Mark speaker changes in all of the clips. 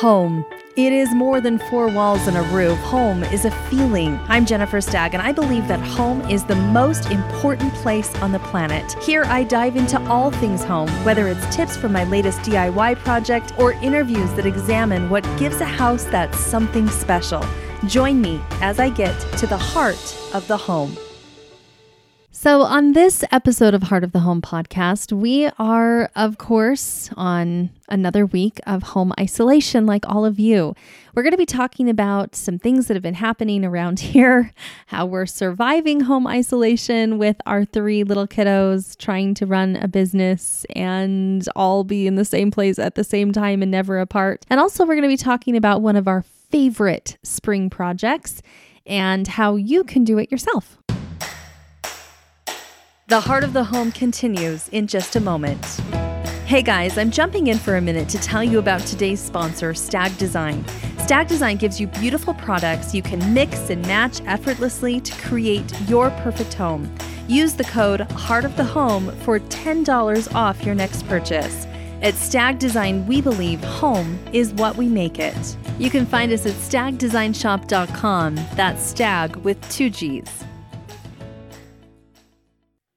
Speaker 1: Home. It is more than four walls and a roof. Home is a feeling. I'm Jennifer Stagg, and I believe that home is the most important place on the planet. Here, I dive into all things home, whether it's tips from my latest DIY project or interviews that examine what gives a house that something special. Join me as I get to the heart of the home. So, on this episode of Heart of the Home podcast, we are, of course, on another week of home isolation, like all of you. We're going to be talking about some things that have been happening around here, how we're surviving home isolation with our three little kiddos, trying to run a business and all be in the same place at the same time and never apart. And also, we're going to be talking about one of our favorite spring projects and how you can do it yourself. The Heart of the Home continues in just a moment. Hey guys, I'm jumping in for a minute to tell you about today's sponsor, Stagg Design. Stagg Design gives you beautiful products you can mix and match effortlessly to create your perfect home. Use the code Heart of the Home for $10 off your next purchase. At Stagg Design, we believe home is what we make it. You can find us at staggdesignshop.com. That's Stagg with two G's.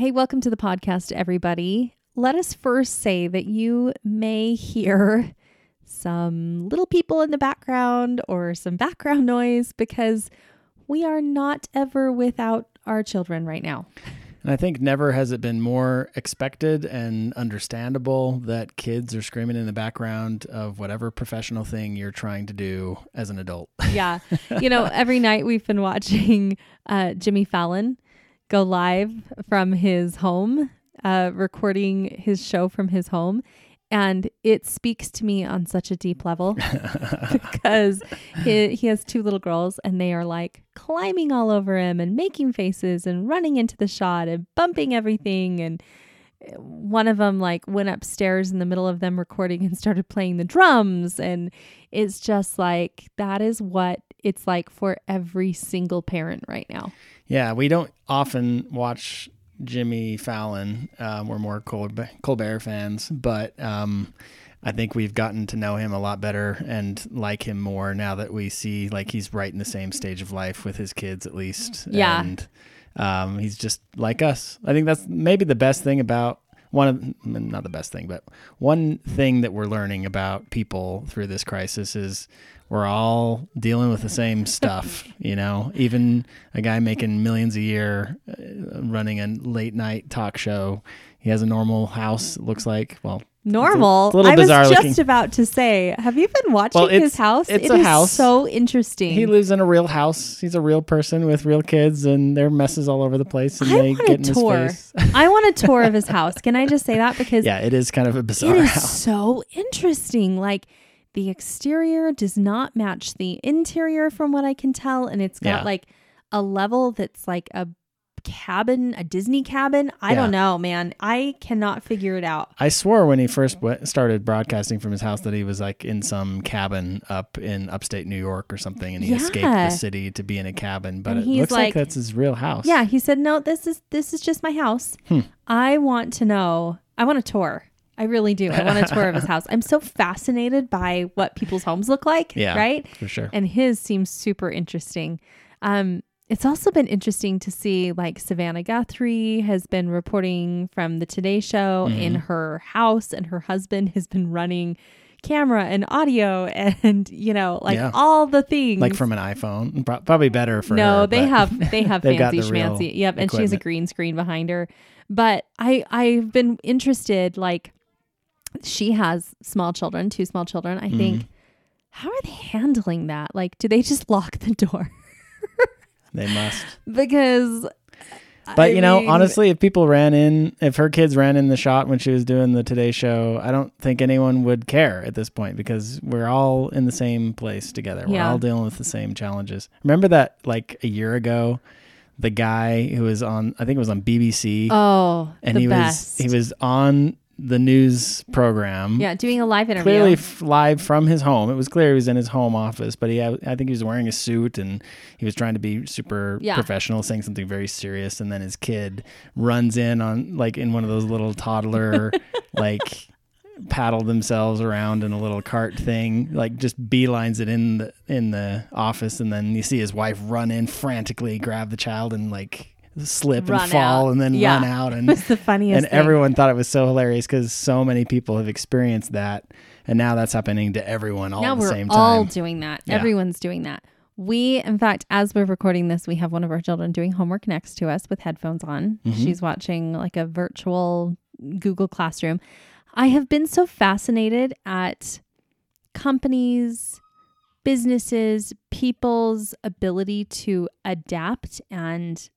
Speaker 1: Hey, welcome to the podcast, everybody. Let us first say that you may hear some little people in the background or some background noise because we are not ever without our children right now.
Speaker 2: And I think never has it been more expected and understandable that kids are screaming in the background of whatever professional thing you're trying to do as an adult.
Speaker 1: Yeah. You know, every night we've been watching uh, Jimmy Fallon go live from his home, uh, recording his show from his home. And it speaks to me on such a deep level because he, he has two little girls and they are like climbing all over him and making faces and running into the shot and bumping everything. And one of them like went upstairs in the middle of them recording and started playing the drums. And it's just like that is what it's like for every single parent right now.
Speaker 2: Yeah, we don't often watch Jimmy Fallon. Um, we're more Colbert, Colbert fans, but um, I think we've gotten to know him a lot better and like him more now that we see like he's right in the same stage of life with his kids at least.
Speaker 1: Yeah.
Speaker 2: And um, he's just like us. I think that's maybe the best thing about one of not the best thing, but one thing that we're learning about people through this crisis is we're all dealing with the same stuff, you know. Even a guy making millions a year, uh, running a late night talk show, he has a normal house. Looks like well,
Speaker 1: normal.
Speaker 2: It's a, it's a little
Speaker 1: I was just
Speaker 2: looking.
Speaker 1: about to say, have you been watching
Speaker 2: Well,
Speaker 1: his house?
Speaker 2: it's
Speaker 1: It
Speaker 2: a house.
Speaker 1: so interesting.
Speaker 2: He lives in a real house. He's a real person with real kids, and their messes all over the place, and
Speaker 1: I
Speaker 2: they
Speaker 1: want
Speaker 2: get
Speaker 1: a
Speaker 2: in
Speaker 1: tour.
Speaker 2: his face.
Speaker 1: I want a tour of his house. Can I just say that because
Speaker 2: yeah, it is kind of a bizarre
Speaker 1: it is
Speaker 2: house.
Speaker 1: so interesting. Like the exterior does not match the interior from what I can tell and it's got
Speaker 2: Yeah.
Speaker 1: like a level that's like a cabin, a Disney cabin. I
Speaker 2: Yeah.
Speaker 1: don't know, man. I cannot figure it out.
Speaker 2: I swore when he first w- started broadcasting from his house that he was like in some cabin up in upstate New York or something, and he escaped the city to be in a cabin. But
Speaker 1: And
Speaker 2: it looks like,
Speaker 1: like-
Speaker 2: that's his real house.
Speaker 1: Yeah, he said, "No, this is this is just my house.
Speaker 2: Hmm.
Speaker 1: I want to know. I want a tour. I really do. I want a tour of his house. I'm so fascinated by what people's homes look like.
Speaker 2: Yeah,
Speaker 1: right.
Speaker 2: for sure.
Speaker 1: And his seems super interesting. Um, it's also been interesting to see like Savannah Guthrie has been reporting from the Today Show in
Speaker 2: Mm-hmm.
Speaker 1: her house, and her husband has been running camera and audio and you know like
Speaker 2: Yeah.
Speaker 1: all the things.
Speaker 2: Like from an iPhone, probably better for
Speaker 1: no
Speaker 2: her,
Speaker 1: they have they have fancy
Speaker 2: the
Speaker 1: schmancy yep and she has a green screen behind her. But i i've been interested like she has small children two small children i think.
Speaker 2: Mm-hmm.
Speaker 1: how are they handling that? Like do they just lock the door
Speaker 2: they must.
Speaker 1: because
Speaker 2: But
Speaker 1: I
Speaker 2: you know,
Speaker 1: mean,
Speaker 2: honestly, if people ran in, if her kids ran in the shot when she was doing the Today Show, I don't think anyone would care at this point because we're all in the same place together. We're
Speaker 1: Yeah.
Speaker 2: all dealing with the same challenges. Remember that like a year ago, the guy who was on, I think it was on BBC,
Speaker 1: oh
Speaker 2: and
Speaker 1: the
Speaker 2: he
Speaker 1: best.
Speaker 2: was he was on the news program.
Speaker 1: yeah doing a live interview
Speaker 2: Clearly f- live from his home. It was clear he was in his home office, but he had, I think he was wearing a suit and he was trying to be super
Speaker 1: Yeah.
Speaker 2: professional, saying something very serious. And then his kid runs in on like in one of those little toddler like paddle themselves around in a little cart thing, like just beelines it in the in the office, and then you see his wife run in frantically, grab the child, and like slip
Speaker 1: Run
Speaker 2: and fall,
Speaker 1: out.
Speaker 2: and then
Speaker 1: Yeah.
Speaker 2: run out, and
Speaker 1: It's the funniest
Speaker 2: and
Speaker 1: thing.
Speaker 2: everyone thought it was so hilarious because so many people have experienced that, and now that's happening to everyone all
Speaker 1: now
Speaker 2: at the
Speaker 1: we're
Speaker 2: same
Speaker 1: all
Speaker 2: time.
Speaker 1: doing that.
Speaker 2: Yeah.
Speaker 1: Everyone's doing that. We, in fact, as we're recording this, we have one of our children doing homework next to us with headphones on.
Speaker 2: Mhm.
Speaker 1: She's watching like a virtual Google Classroom. I have been so fascinated at companies, businesses, people's ability to adapt and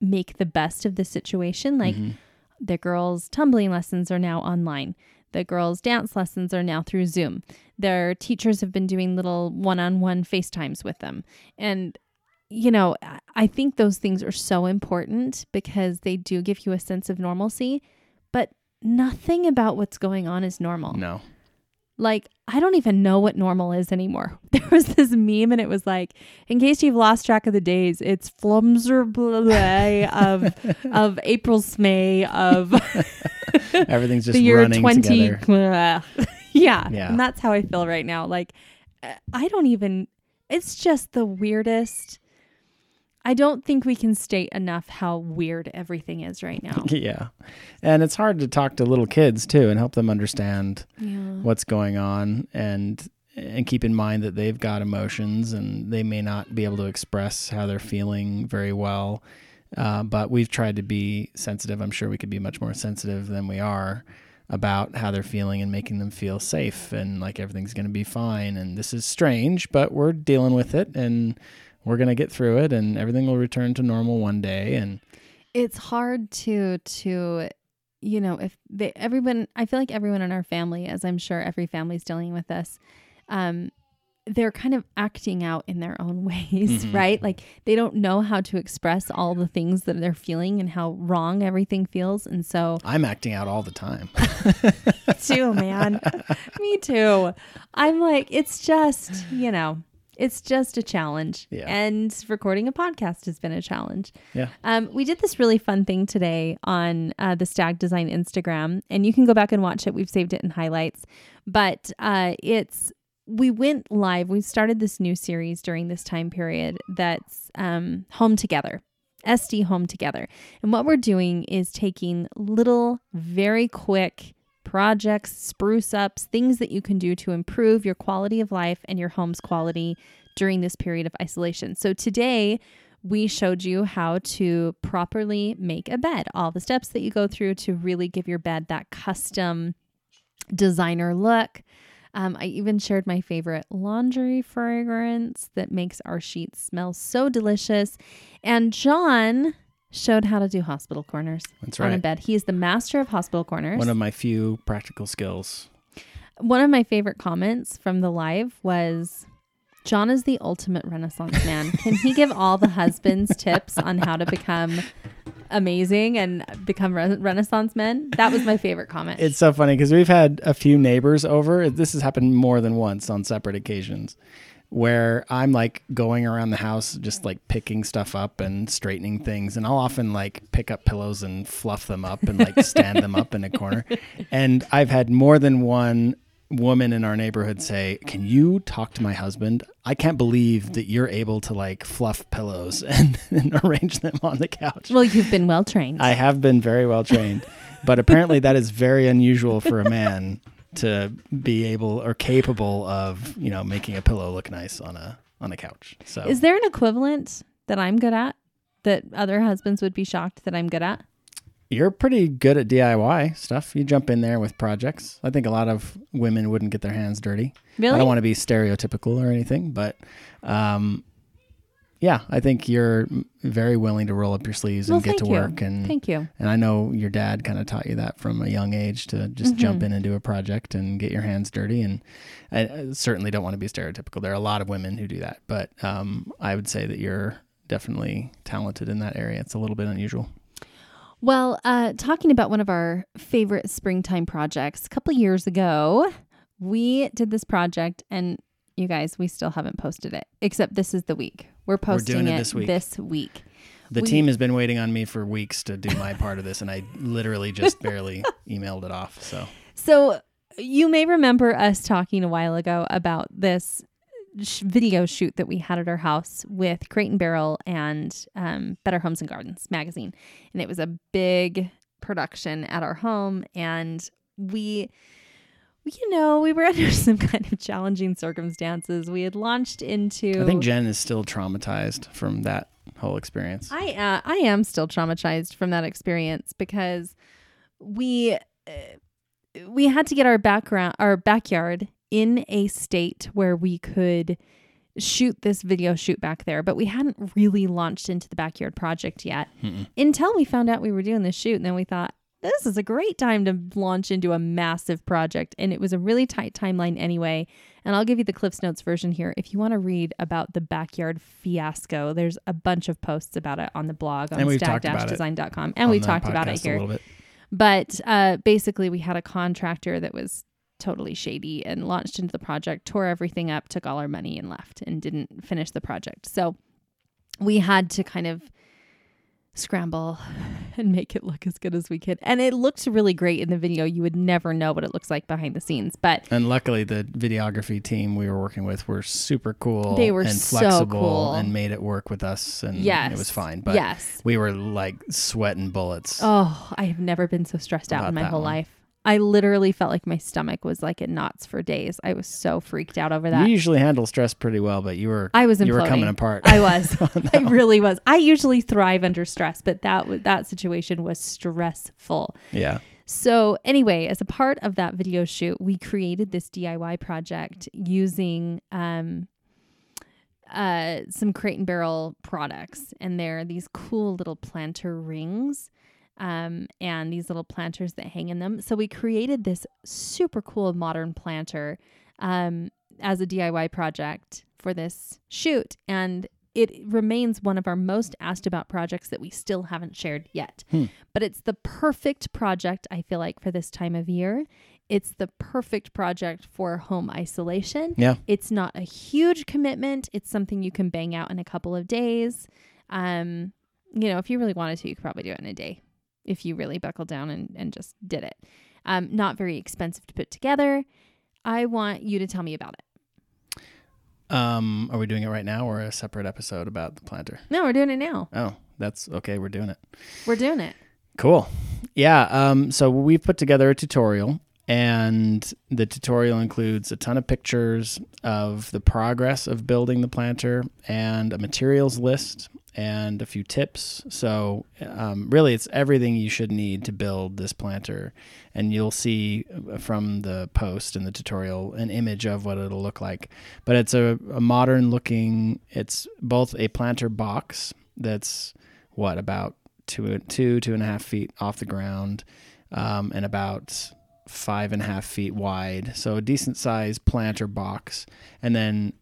Speaker 1: make the best of the situation. Like,
Speaker 2: Mhm.
Speaker 1: the girls' tumbling lessons are now online. The girls' dance lessons are now through Zoom. Their teachers have been doing little one on one FaceTimes with them. And, you know, I think those things are so important because they do give you a sense of normalcy, but nothing about what's going on is normal.
Speaker 2: no,
Speaker 1: Like, I don't even know what normal is anymore. There was this meme and it was like, in case you've lost track of the days, it's Flumser of of April's May of
Speaker 2: everything's just
Speaker 1: the year
Speaker 2: running
Speaker 1: 20
Speaker 2: together.
Speaker 1: yeah.
Speaker 2: Yeah.
Speaker 1: And that's how I feel right now. Like uh, I don't even it's just the weirdest I don't think we can state enough how weird everything is right now.
Speaker 2: yeah, and it's hard to talk to little kids too and help them understand
Speaker 1: yeah.
Speaker 2: what's going on and and keep in mind that they've got emotions and they may not be able to express how they're feeling very well. Uh, but we've tried to be sensitive. I'm sure we could be much more sensitive than we are about how they're feeling and making them feel safe and like everything's going to be fine. And this is strange, but we're dealing with it and we're going to get through it and everything will return to normal one day. And
Speaker 1: it's hard to to you know if they everyone i feel like everyone in our family as i'm sure every family's dealing with this um they're kind of acting out in their own ways
Speaker 2: Mhm.
Speaker 1: right like they don't know how to express all the things that they're feeling and how wrong everything feels and so
Speaker 2: I'm acting out all the time.
Speaker 1: too man me too i'm like it's just you know it's just a challenge
Speaker 2: Yeah.
Speaker 1: and recording a podcast has been a challenge
Speaker 2: yeah.
Speaker 1: um, we did this really fun thing today on uh, the Stagg Design Instagram, and you can go back and watch it. We've saved it in highlights, but uh, it's we went live. We started this new series during this time period that's um, Home Together. SD Home Together. And what we're doing is taking little, very quick projects, spruce ups, things that you can do to improve your quality of life and your home's quality during this period of isolation. So today, we showed you how to properly make a bed, all the steps that you go through to really give your bed that custom designer look. Um, I even shared my favorite laundry fragrance that makes our sheets smell so delicious. And John showed how to do hospital corners
Speaker 2: That's
Speaker 1: on a bed. He is the master of hospital corners.
Speaker 2: One of my few practical skills.
Speaker 1: One of my favorite comments from the live was John is the ultimate Renaissance man. Can he give all the husbands tips on how to become amazing and become re- Renaissance men? That was my favorite comment.
Speaker 2: It's so funny because we've had a few neighbors over. This has happened more than once on separate occasions where I'm like going around the house, just like picking stuff up and straightening things. And I'll often like pick up pillows and fluff them up and like stand them up in a corner. And I've had more than one woman in our neighborhood say, Can you talk to my husband? I can't believe that you're able to like fluff pillows and, and arrange them on the couch.
Speaker 1: well, you've been well trained.
Speaker 2: I have been very well trained, but apparently that is very unusual for a man to be able or capable of, you know, making a pillow look nice on a on a couch. So
Speaker 1: Is there an equivalent that I'm good at that other husbands would be shocked that I'm good at?
Speaker 2: you're pretty good at DIY stuff. You jump in there with projects. I think a lot of women wouldn't get their hands dirty.
Speaker 1: Really?
Speaker 2: I don't want to be stereotypical or anything, but um, yeah, I think you're very willing to roll up your sleeves and get to
Speaker 1: you.
Speaker 2: work and
Speaker 1: Thank you.
Speaker 2: And I know your dad kind of taught you that from a young age to just jump
Speaker 1: Mhm.
Speaker 2: in and do a project and get your hands dirty. And I, I certainly don't want to be stereotypical. There are a lot of women who do that, but um, I would say that you're definitely talented in that area. It's a little bit unusual.
Speaker 1: Well, uh, talking about one of our favorite springtime projects, a couple years ago, we did this project, and you guys, we still haven't posted it, except this is the week. We're posting
Speaker 2: doing it
Speaker 1: it
Speaker 2: this week.
Speaker 1: This week.
Speaker 2: The
Speaker 1: We-
Speaker 2: team has been waiting on me for weeks to do my part of this, and I literally just barely emailed it off. So
Speaker 1: So you may remember us talking a while ago about this sh- video shoot that we had at our house with Crate and Barrel and um, Better Homes and Gardens magazine. And it was a big production at our home. And we, you know, we were under some kind of challenging circumstances. We had launched into.
Speaker 2: I think Jen is still traumatized from that whole experience.
Speaker 1: I uh, I am still traumatized from that experience because we uh, we had to get our background our backyard in a state where we could shoot this video shoot back there, but we hadn't really launched into the backyard project yet
Speaker 2: Mm-mm.
Speaker 1: until we found out we were doing this shoot. And then we thought, this is a great time to launch into a massive project. And it was a really tight timeline anyway. And I'll give you the Cliffs Notes version here. If you want to read about the backyard fiasco, there's a bunch of posts about it on the blog on
Speaker 2: And we've talked about it
Speaker 1: stagg-design.com. And we
Speaker 2: the
Speaker 1: talked about it here. But uh, basically, we had a contractor that was totally shady and launched into the project, tore everything up, took all our money, and left and didn't finish the project. So we had to kind of scramble and make it look as good as we could. And it looked really great in the video. You would never know what it looks like behind the scenes. But
Speaker 2: And luckily, the videography team we were working with were super cool.
Speaker 1: They were
Speaker 2: and
Speaker 1: so
Speaker 2: flexible
Speaker 1: cool.
Speaker 2: and made it work with us, and
Speaker 1: yes,
Speaker 2: it was fine. But
Speaker 1: yes.
Speaker 2: we were like sweating bullets.
Speaker 1: Oh, I have never been so stressed out in my whole
Speaker 2: one.
Speaker 1: life. I literally felt like my stomach was like in knots for days. I was so freaked out over that.
Speaker 2: you usually handle stress pretty well, but you were
Speaker 1: I was
Speaker 2: you were coming apart.
Speaker 1: I was.
Speaker 2: Oh,
Speaker 1: I really was. I usually thrive under stress, but that w- that situation was stressful.
Speaker 2: yeah.
Speaker 1: So anyway, as a part of that video shoot, we created this DIY project using um, uh, some Crate and Barrel products, and they're these cool little planter rings. Um, and these little planters that hang in them. So we created this super cool modern planter um, as a DIY project for this shoot, and it remains one of our most asked about projects that we still haven't shared yet.
Speaker 2: Hmm.
Speaker 1: But it's the perfect project, I feel like, for this time of year. It's the perfect project for home isolation.
Speaker 2: Yeah.
Speaker 1: It's not a huge commitment. It's something you can bang out in a couple of days. Um, you know, if you really wanted to, you could probably do it in a day if you really buckled down and, and just did it. Um, not very expensive to put together. I want you to tell me about it.
Speaker 2: Um, are we doing it right now or a separate episode about the planter?
Speaker 1: No, we're doing it now.
Speaker 2: Oh, that's okay. We're doing it.
Speaker 1: We're doing it.
Speaker 2: Cool. Yeah. Um, so we've put together a tutorial, and the tutorial includes a ton of pictures of the progress of building the planter and a materials list and a few tips. So, um, really, it's everything you should need to build this planter. And you'll see from the post and the tutorial an image of what it'll look like. But it's a, a modern looking, it's both a planter box that's what, about two, two, two and a half feet off the ground, um, and about five and a half feet wide. So a decent sized planter box. And then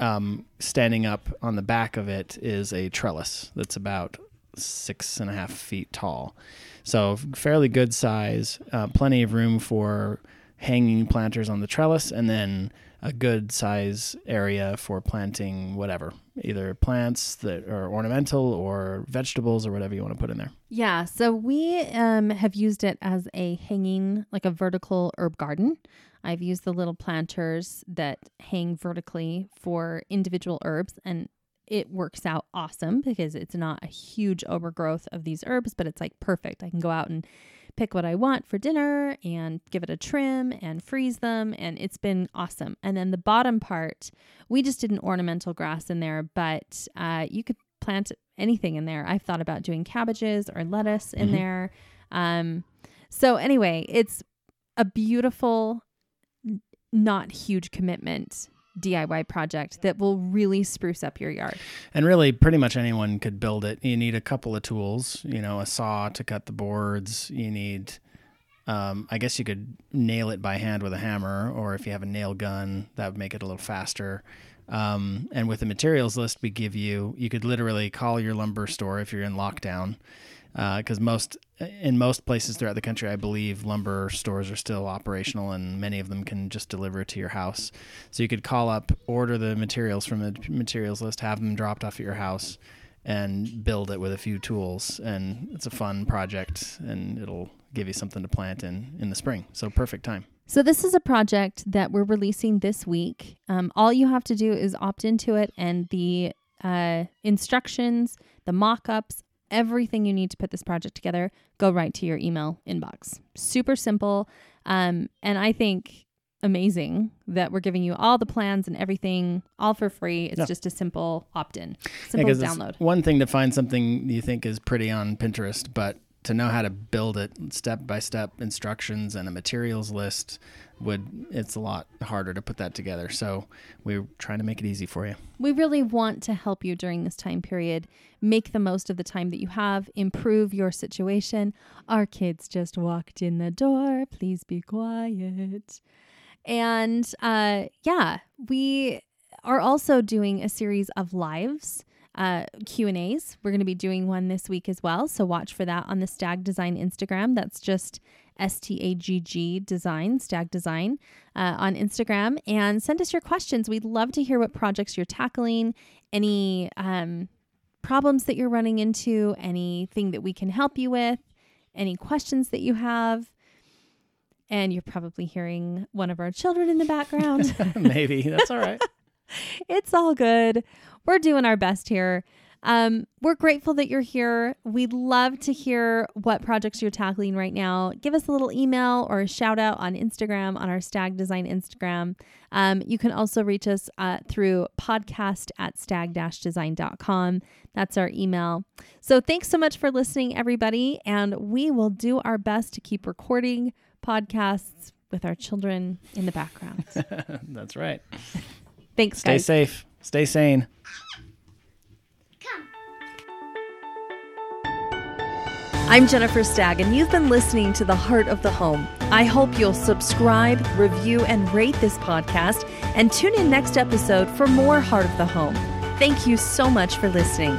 Speaker 2: um, standing up on the back of it is a trellis that's about six and a half feet tall. So fairly good size, uh, plenty of room for hanging planters on the trellis, and then a good size area for planting whatever, either plants that are ornamental or vegetables or whatever you want to put in there.
Speaker 1: Yeah. So we um, have used it as a hanging, like a vertical herb garden. I've used the little planters that hang vertically for individual herbs, and it works out awesome because it's not a huge overgrowth of these herbs, but it's like perfect. I can go out and pick what I want for dinner and give it a trim and freeze them, and it's been awesome. And then the bottom part, we just did an ornamental grass in there, but uh, you could plant anything in there. I've thought about doing cabbages or lettuce in
Speaker 2: Mhm.
Speaker 1: there. Um, so anyway, it's a beautiful, not huge commitment DIY project that will really spruce up your yard.
Speaker 2: And really, pretty much anyone could build it. You need a couple of tools, you know, a saw to cut the boards. You need, um, I guess you could nail it by hand with a hammer, or if you have a nail gun, that would make it a little faster. Um, and with the materials list we give you, you could literally call your lumber store if you're in lockdown. Because most, in most places throughout the country, I believe lumber stores are still operational, and many of them can just deliver to your house. So you could call up, order the materials from the materials list, have them dropped off at your house, and build it with a few tools. And it's a fun project, and it'll give you something to plant in in the spring. So perfect time.
Speaker 1: So, this is a project that we're releasing this week. Um, all you have to do is opt into it, and the uh, instructions, the mock ups, everything you need to put this project together go right to your email inbox. Super simple. Um, and I think amazing that we're giving you all the plans and everything all for free. It's
Speaker 2: Yeah.
Speaker 1: just a simple opt in, simple
Speaker 2: Yeah,
Speaker 1: download.
Speaker 2: One thing to find something you think is pretty on Pinterest, but to know how to build it step by step instructions and a materials list would it's a lot harder to put that together. So we're trying to make it easy for you.
Speaker 1: We really want to help you during this time period. Make the most of the time that you have, improve your situation. Our kids just walked in the door. Please be quiet. And uh, yeah, we are also doing a series of lives. Uh, Q and A's. We're going to be doing one this week as well, so watch for that on the Stagg Design Instagram. That's just S T A G G Design, Stagg Design, uh, on Instagram, and send us your questions. We'd love to hear what projects you're tackling, any um, problems that you're running into, anything that we can help you with, any questions that you have. And you're probably hearing one of our children in the background.
Speaker 2: Maybe that's all right.
Speaker 1: it's all good. We're doing our best here. Um, we're grateful that you're here. We'd love to hear what projects you're tackling right now. Give us a little email or a shout out on Instagram, on our Stagg Design Instagram. Um, you can also reach us uh, through podcast at stagg design.com. That's our email. So thanks so much for listening, everybody. And we will do our best to keep recording podcasts with our children in the background.
Speaker 2: that's right.
Speaker 1: Thanks,
Speaker 2: Stay
Speaker 1: guys.
Speaker 2: safe. Stay sane.
Speaker 1: I'm Jennifer Stagg, and you've been listening to The Heart of the Home. I hope you'll subscribe, review, and rate this podcast, and tune in next episode for more Heart of the Home. Thank you so much for listening.